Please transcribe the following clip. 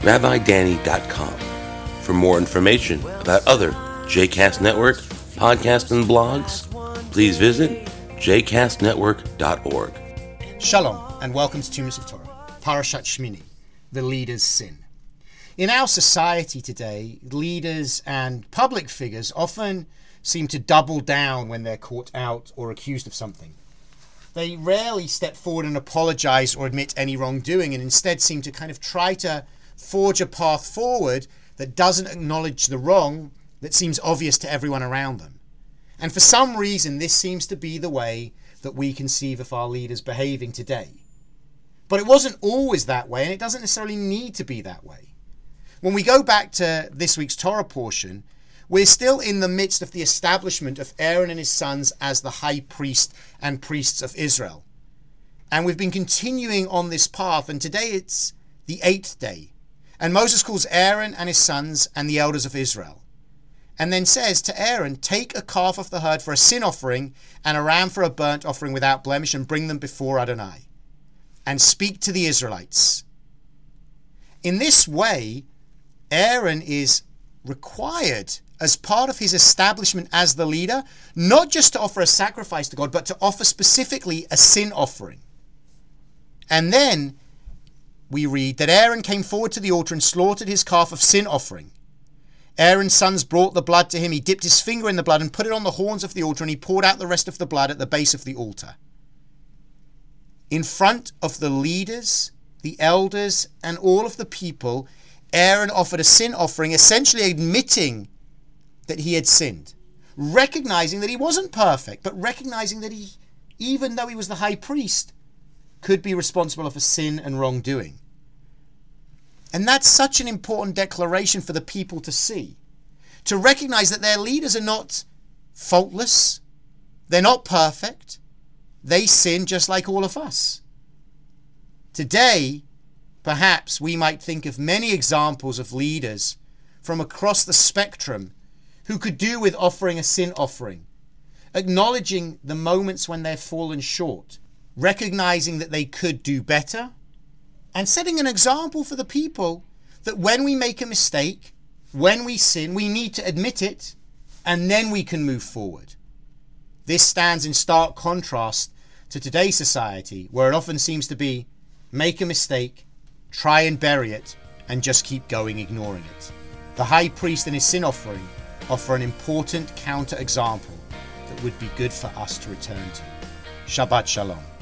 rabbidanny.com. For more information about other JCast Network podcasts and blogs, please visit jcastnetwork.org. Shalom, and welcome to Minutes of Torah, Parashat Shmini, the leader's sin. In our society today, leaders and public figures often seem to double down when they're caught out or accused of something. They rarely step forward and apologize or admit any wrongdoing and instead seem to kind of try to forge a path forward that doesn't acknowledge the wrong that seems obvious to everyone around them. And for some reason, this seems to be the way that we conceive of our leaders behaving today. But it wasn't always that way, and it doesn't necessarily need to be that way. When we go back to this week's Torah portion, we're still in the midst of the establishment of Aaron and his sons as the high priest and priests of Israel. And we've been continuing on this path, and today it's the eighth day. And Moses calls Aaron and his sons and the elders of Israel. And then says to Aaron, Take a calf of the herd for a sin offering and a ram for a burnt offering without blemish, and bring them before Adonai. And speak to the Israelites. In this way, Aaron is required as part of his establishment as the leader, not just to offer a sacrifice to God, but to offer specifically a sin offering. And then we read that Aaron came forward to the altar and slaughtered his calf of sin offering. Aaron's sons brought the blood to him. He dipped his finger in the blood and put it on the horns of the altar, and he poured out the rest of the blood at the base of the altar. In front of the leaders, the elders, and all of the people, Aaron offered a sin offering, essentially admitting that he had sinned, recognizing that he wasn't perfect, but recognizing that he, even though he was the high priest, could be responsible for sin and wrongdoing. And that's such an important declaration for the people to see. To recognize that their leaders are not faultless, they're not perfect, they sin just like all of us. Today, perhaps we might think of many examples of leaders from across the spectrum who could do with offering a sin offering, acknowledging the moments when they've fallen short, recognizing that they could do better, and setting an example for the people that when we make a mistake, when we sin, we need to admit it and then we can move forward. This stands in stark contrast to today's society, where it often seems to be make a mistake, try and bury it, and just keep going, ignoring it. The high priest and his sin offering offer an important counter example that would be good for us to return to. Shabbat Shalom.